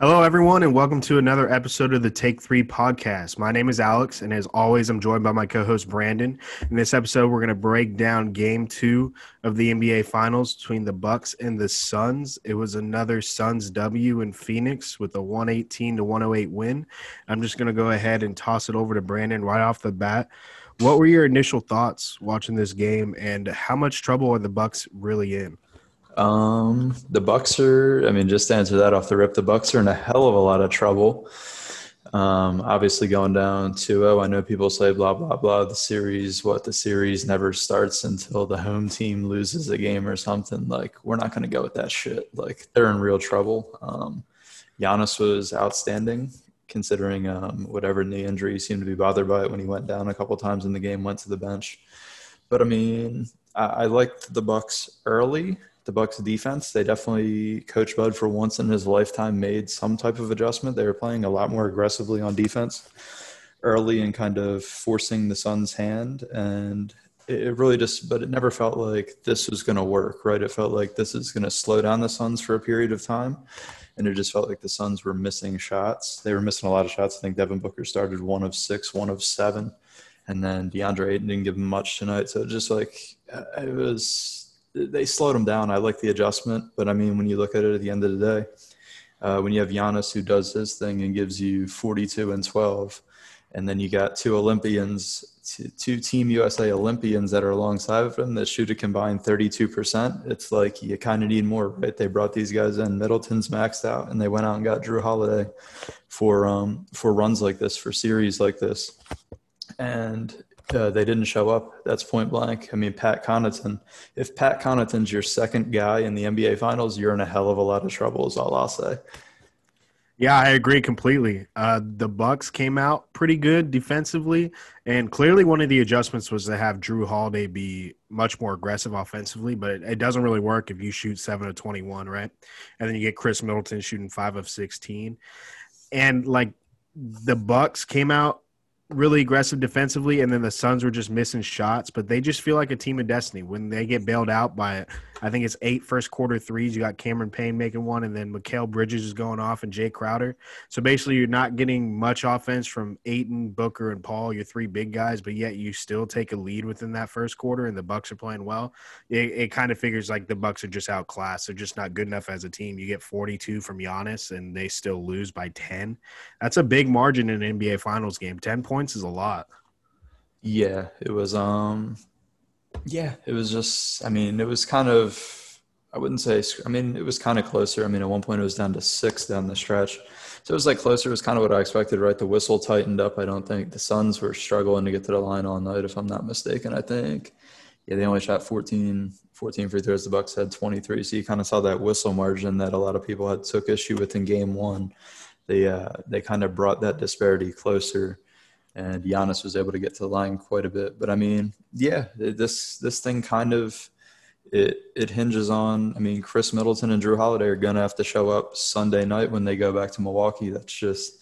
Hello, everyone, and welcome to another episode of the Take Three podcast. My name is Alex, and as always, I'm joined by my co host Brandon. In this episode, we're going to break down game two of the NBA Finals between the Bucks and the Suns. It was another Suns W in Phoenix with a 118 to 108 win. I'm just going to go ahead and toss it over to Brandon right off the bat. What were your initial thoughts watching this game, and how much trouble are the Bucks really in? Um, the Bucks are. I mean, just to answer that off the rip, the Bucks are in a hell of a lot of trouble. Um, obviously going down 2-0. I know people say blah blah blah. The series, what the series never starts until the home team loses a game or something. Like we're not going to go with that shit. Like they're in real trouble. Um, Giannis was outstanding considering um, whatever knee injury he seemed to be bothered by it when he went down a couple times in the game, went to the bench. But I mean, I, I liked the Bucks early the Bucks defense. They definitely Coach Bud for once in his lifetime made some type of adjustment. They were playing a lot more aggressively on defense early and kind of forcing the Suns' hand and it really just but it never felt like this was going to work, right? It felt like this is going to slow down the Suns for a period of time. And it just felt like the Suns were missing shots. They were missing a lot of shots. I think Devin Booker started one of six, one of seven. And then DeAndre Ayton didn't give him much tonight. So it just like uh, it was they slowed him down. I like the adjustment, but I mean, when you look at it at the end of the day, uh, when you have Giannis who does his thing and gives you 42 and 12, and then you got two Olympians, two Team USA Olympians that are alongside of him that shoot a combined 32%. It's like you kind of need more, right? They brought these guys in. Middleton's maxed out, and they went out and got Jrue Holiday for um, for runs like this, for series like this. And uh, they didn't show up. That's point blank. I mean, Pat Connaughton. If Pat Connaughton's your second guy in the NBA Finals, you're in a hell of a lot of trouble. Is all I'll say. Yeah, I agree completely. Uh, the Bucks came out pretty good defensively, and clearly one of the adjustments was to have Jrue Holiday be much more aggressive offensively. But it, it doesn't really work if you shoot seven of twenty-one, right? And then you get Khris Middleton shooting five of sixteen, and like the Bucks came out really aggressive defensively, and then the Suns were just missing shots. But they just feel like a team of destiny when they get bailed out by I think it's eight first quarter threes. You got Cameron Payne making one, and then Mikal Bridges is going off, and Jay Crowder. So basically, you're not getting much offense from Ayton, Booker, and Paul, your three big guys, but yet you still take a lead within that first quarter, and the Bucks are playing well. It, it kind of figures like the Bucks are just outclassed. They're just not good enough as a team. You get 42 from Giannis, and they still lose by 10. That's a big margin in an NBA Finals game. 10 points is a lot. Yeah, it was. Um, yeah, it was just. I mean, it was kind of. I wouldn't say. I mean, it was kind of closer. I mean, at one point it was down to six down the stretch, so it was like closer. Was kind of what I expected. Right, the whistle tightened up. I don't think the Suns were struggling to get to the line all night, if I'm not mistaken. I think. Yeah, they only shot 14, 14 free throws. The Bucks had 23. So you kind of saw that whistle margin that a lot of people had took issue with in Game One. They uh, they kind of brought that disparity closer and Giannis was able to get to the line quite a bit. But I mean, yeah, this this thing kind of it it hinges on. I mean, Khris Middleton and Jrue Holiday are gonna have to show up Sunday night when they go back to Milwaukee. That's just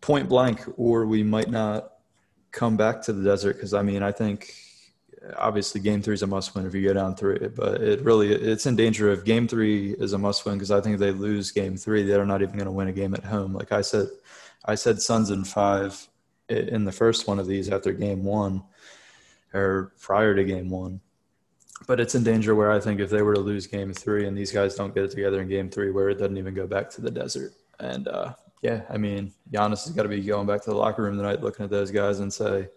point blank, or we might not come back to the desert because I mean, I think obviously game three is a must win if you go down three, but it really it's in danger of game three is a must win because I think if they lose game three, they're not even going to win a game at home. Like I said, I said Suns in five in the first one of these after game one or prior to game one. But it's in danger where I think if they were to lose game three and these guys don't get it together in game three, where it doesn't even go back to the desert. And uh, yeah, I mean, Giannis has got to be going back to the locker room tonight, looking at those guys and say,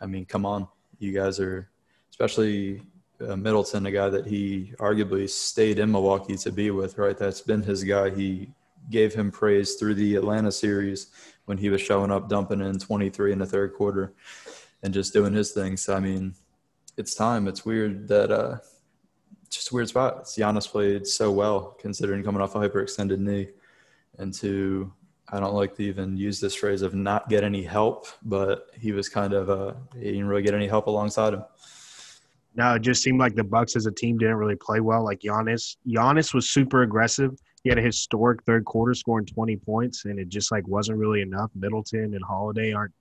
I mean, come on, you guys are, especially uh, Middleton, a guy that he arguably stayed in Milwaukee to be with, right? That's been his guy. He gave him praise through the Atlanta series when he was showing up, dumping in 23 in the third quarter and just doing his thing. So, I mean, it's time. It's weird that, uh, just a weird spot. Giannis played so well considering coming off a hyperextended knee and to, I don't like to even use this phrase of not get any help, but he was kind of, uh, he didn't really get any help alongside him. No, it just seemed like the Bucks as a team didn't really play well. Like Giannis, Giannis was super aggressive. He had a historic third quarter scoring 20 points and it just like wasn't really enough. Middleton and Holiday aren't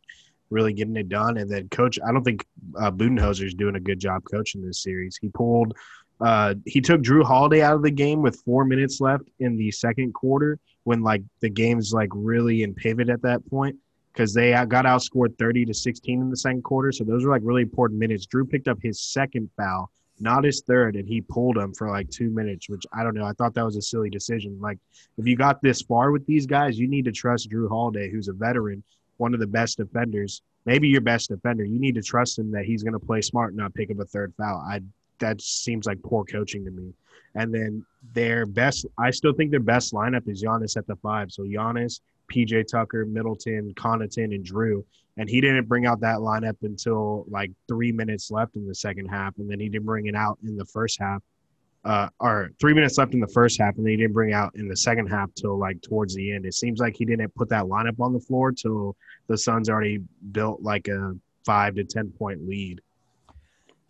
really getting it done. And then coach i don't think uh, is doing a good job coaching this series. He pulled Uh, he took Jrue Holiday out of the game with four minutes left in the second quarter when like the game's like really in pivot at that point because they got outscored 30 to 16 in the second quarter. So those were like really important minutes. Jrue picked up his second foul, not his third, and he pulled him for like two minutes, which I don't know. I thought that was a silly decision. Like if you got this far with these guys, you need to trust Jrue Holiday, who's a veteran, one of the best defenders, maybe your best defender. You need to trust him that he's going to play smart and not pick up a third foul. I that seems like poor coaching to me. And then their best, I still think their best lineup is Giannis at the five. So Giannis, PJ Tucker, Middleton, Connaughton, and Jrue. And he didn't bring out that lineup until like three minutes left in the second half. And then he didn't bring it out in the first half. Uh, or three minutes left in the first half, and then he didn't bring out in the second half till like towards the end. It seems like he didn't put that lineup on the floor till the Suns already built like a five to ten point lead.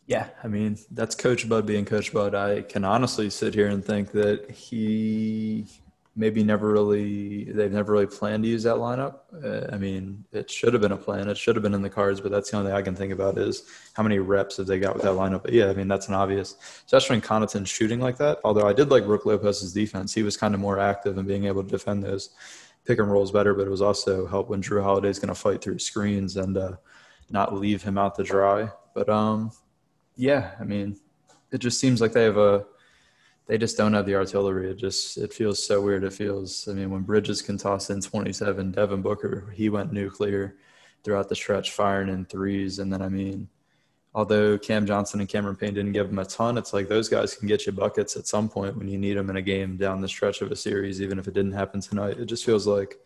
Yeah, I mean that's Coach Bud being Coach Bud. I can honestly sit here and think that he maybe never really they've never really planned to use that lineup. Uh, I mean, it should have been a plan. It should have been in the cards, but that's the only thing I can think about is how many reps have they got with that lineup. But yeah, I mean that's an obvious, especially when Connaughton's shooting like that. Although I did like Brook Lopez's defense, he was kind of more active and being able to defend those pick and rolls better. But it was also help when Jrue Holiday's going to fight through screens and uh, not leave him out to dry. But um, yeah, I mean, it just seems like they have a they just don't have the artillery. It just it feels so weird. It feels. I mean, when Bridges can toss in 27, Devin Booker he went nuclear throughout the stretch, firing in threes, and then I mean, although Cam Johnson and Cameron Payne didn't give him a ton, it's like those guys can get you buckets at some point when you need them in a game down the stretch of a series, even if it didn't happen tonight. It just feels like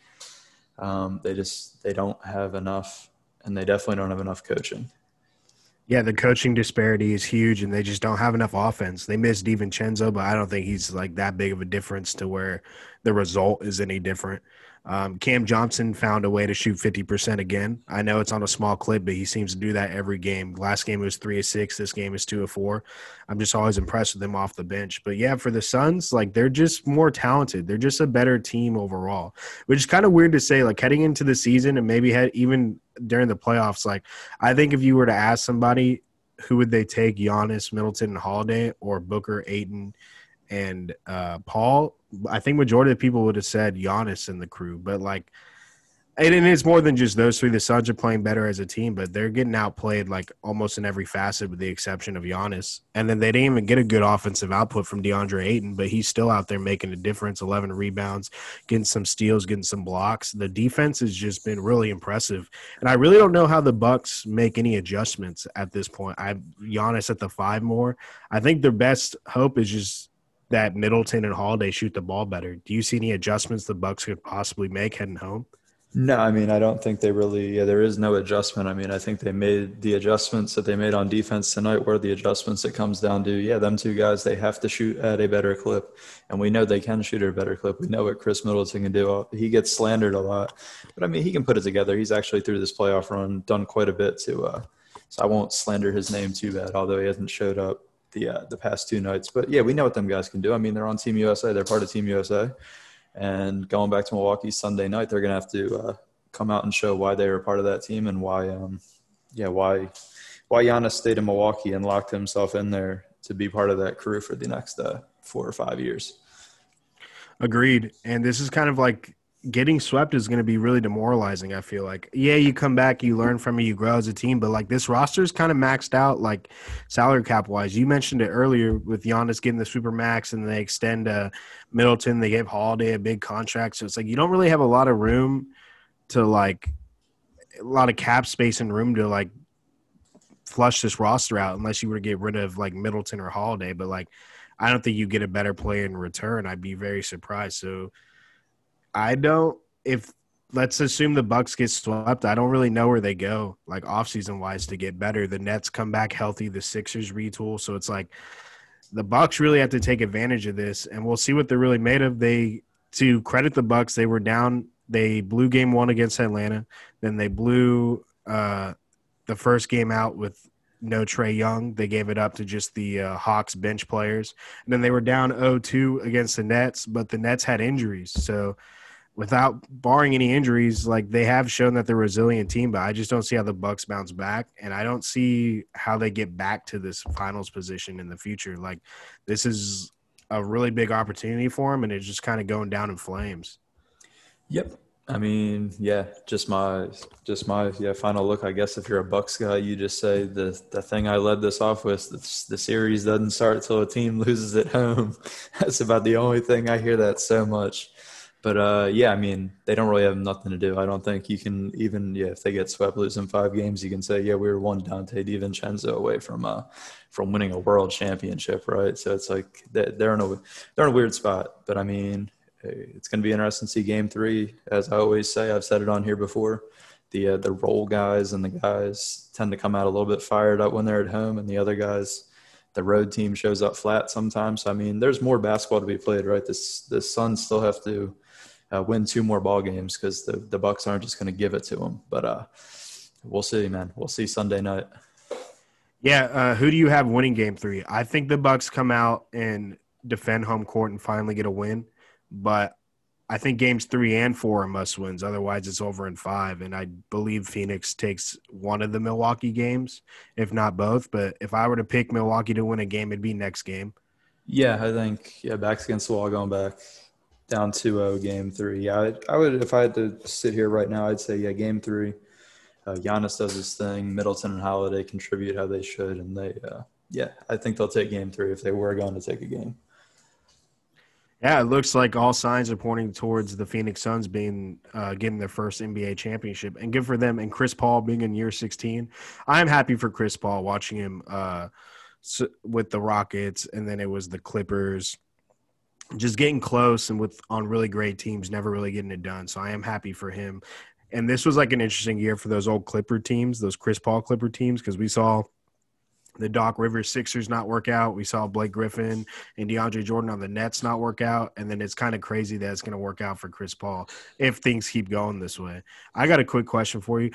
um, they just they don't have enough, and they definitely don't have enough coaching. Yeah, the coaching disparity is huge, and they just don't have enough offense. They missed DiVincenzo, but I don't think he's like that big of a difference to where the result is any different. Um, Cam Johnson found a way to shoot 50% again. I know it's on a small clip, but he seems to do that every game. Last game was three of six. This game is two of four. I'm just always impressed with them off the bench. But yeah, for the Suns, like they're just more talented. They're just a better team overall, which is kind of weird to say. Like heading into the season and maybe had even during the playoffs, like I think if you were to ask somebody who would they take, Giannis, Middleton, and Holiday, or Booker, Ayton, and uh, Paul, I think majority of people would have said Giannis and the crew, but like, and it's more than just those three. The Suns are playing better as a team, but they're getting outplayed like almost in every facet, with the exception of Giannis. And then they didn't even get a good offensive output from DeAndre Ayton, but he's still out there making a difference. Eleven rebounds, getting some steals, getting some blocks. The defense has just been really impressive, and I really don't know how the Bucks make any adjustments at this point. I Giannis at the five more. I think their best hope is just that Middleton and Holiday shoot the ball better. Do you see any adjustments the Bucks could possibly make heading home? No, I mean I don't think they really. Yeah, there is no adjustment. I mean I think they made the adjustments that they made on defense tonight. Were the adjustments it comes down to? Yeah, them two guys they have to shoot at a better clip, and we know they can shoot at a better clip. We know what Khris Middleton can do. He gets slandered a lot, but I mean he can put it together. He's actually through this playoff run done quite a bit to. Uh, so I won't slander his name too bad, although he hasn't showed up the uh, the past two nights. But yeah, we know what them guys can do. I mean, they're on Team USA. They're part of Team USA. And going back to Milwaukee Sunday night, they're going to have to uh, come out and show why they were part of that team and why, um, yeah, why why Giannis stayed in Milwaukee and locked himself in there to be part of that crew for the next uh, four or five years. Agreed. And this is kind of like getting swept is going to be really demoralizing. I feel like, yeah, you come back, you learn from it, you grow as a team, but like this roster is kind of maxed out, like salary cap wise. You mentioned it earlier with Giannis getting the super max, and they extend uh, Middleton. They gave Holiday a big contract, so it's like you don't really have a lot of room to like a lot of cap space and room to like flush this roster out unless you were to get rid of like Middleton or Holiday. But like, I don't think you get a better player in return. I'd be very surprised. So I don't if let's assume the Bucks get swept. I don't really know where they go, like offseason wise, to get better. The Nets come back healthy, the Sixers retool. So it's like the Bucks really have to take advantage of this, and we'll see what they're really made of. They to credit the Bucks, they were down. They blew game one against Atlanta. Then they blew uh, the first game out with no Trae Young. They gave it up to just the uh, Hawks bench players. And then they were down 0-2 against the Nets, but the Nets had injuries. So without barring any injuries, like they have shown that they're a resilient team, but I just don't see how the Bucks bounce back, and I don't see how they get back to this finals position in the future. Like this is a really big opportunity for them, and it's just kind of going down in flames. Yep. I mean, yeah, just my just my yeah final look. I guess if you're a Bucks guy, you just say the the thing I led this off with. The, the series doesn't start till a team loses at home. That's about the only thing I hear that so much. But uh, yeah, I mean, they don't really have nothing to do. I don't think you can even yeah, if they get swept losing five games, you can say yeah, we were one Donte DiVincenzo away from uh from winning a world championship, right? So it's like they're in a they're in a weird spot. But I mean, it's going to be interesting to see Game Three. As I always say, I've said it on here before. The uh, the role guys and the guys tend to come out a little bit fired up when they're at home, and the other guys the road team shows up flat sometimes. So, I mean, there's more basketball to be played, right? This the Suns still have to uh, win two more ball games because the the Bucks aren't just going to give it to them. But uh, we'll see, man. We'll see Sunday night. Yeah, uh, who do you have winning Game Three? I think the Bucks come out and defend home court and finally get a win, but I think games three and four are must wins. Otherwise, it's over in five. And I believe Phoenix takes one of the Milwaukee games, if not both. But if I were to pick Milwaukee to win a game, it'd be next game. Yeah, I think yeah, backs against the wall going back down 2-0 game three. Yeah, I, I, would if I had to sit here right now, I'd say yeah, game three. Uh, Giannis does his thing. Middleton and Holiday contribute how they should, and they uh, yeah, I think they'll take game three if they were going to take a game. Yeah, it looks like all signs are pointing towards the Phoenix Suns being uh, getting their first NBA championship, and good for them. And Chris Paul being in year 16, I'm happy for Chris Paul watching him uh, with the Rockets, and then it was the Clippers, just getting close and with on really great teams, never really getting it done. So I am happy for him. And this was like an interesting year for those old Clipper teams, those Chris Paul Clipper teams, because we saw the Doc Rivers Sixers not work out. We saw Blake Griffin and DeAndre Jordan on the Nets not work out. And then it's kind of crazy that it's going to work out for Chris Paul if things keep going this way. I got a quick question for you.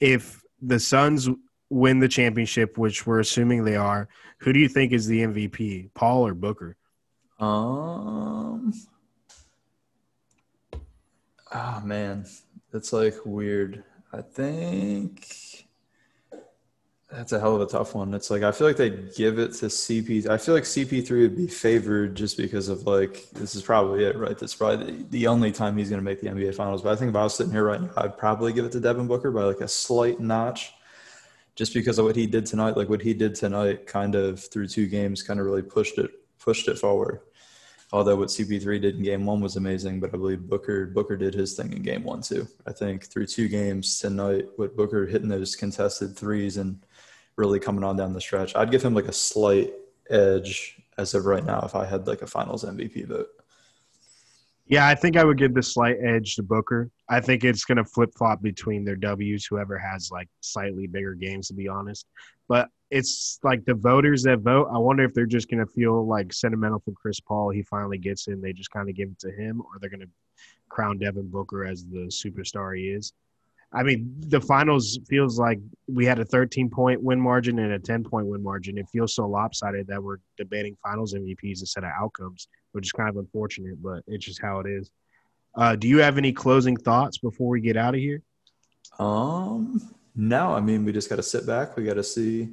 If the Suns win the championship, which we're assuming they are, who do you think is the MVP, Paul or Booker? Um, oh man, that's like weird. I think that's a hell of a tough one. It's like I feel like they give it to CP. I feel like CP3 would be favored just because of like this is probably it, right? That's probably the, the only time he's going to make the NBA Finals. But I think if I was sitting here right now, I'd probably give it to Devin Booker by like a slight notch, just because of what he did tonight. Like what he did tonight, kind of through two games, kind of really pushed it pushed it forward. Although what CP3 did in Game One was amazing, but I believe Booker Booker did his thing in Game One too. I think through two games tonight, with Booker hitting those contested threes and really coming on down the stretch. I'd give him like a slight edge as of right now if I had like a finals MVP vote. Yeah, I think I would give the slight edge to Booker. I think it's going to flip flop between their W's, whoever has like slightly bigger games, to be honest. But it's like the voters that vote. I wonder if they're just to feel like sentimental for Chris Paul. He finally gets in. They just kind of give it to him, or they're to crown Devin Booker as the superstar he is. I mean, the finals feels like we had a 13 point win margin and a 10 point win margin. It feels so lopsided that we're debating finals MVPs instead of outcomes, which is kind of unfortunate, but it's just how it is. Uh, do you have any closing thoughts before we get out of here? Um, no. I mean, we just got to sit back. We got to see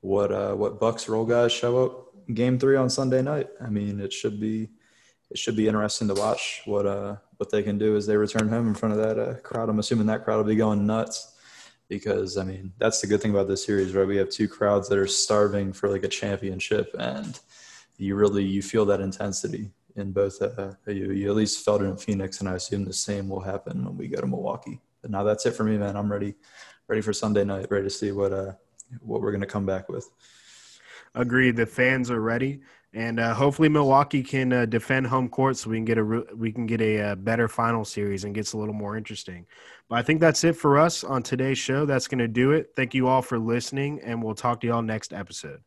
what uh, what Bucks role guys show up game three on Sunday night. I mean, it should be it should be interesting to watch what uh what they can do as they return home in front of that uh, crowd. I'm assuming that crowd will be going nuts because I mean that's the good thing about this series, right? We have two crowds that are starving for like a championship, and you really you feel that intensity in both. Uh, you you at least felt it in Phoenix, and I assume the same will happen when we go to Milwaukee. But now that's it for me, man. I'm ready, ready for Sunday night, ready to see what uh what we're gonna come back with. Agreed. The fans are ready and uh, hopefully Milwaukee can uh, defend home court so we can get a we can get a, a, uh, better final series and gets a little more interesting. But I think that's it for us on today's show. That's going to do it. Thank you all for listening, and we'll talk to y'all next episode.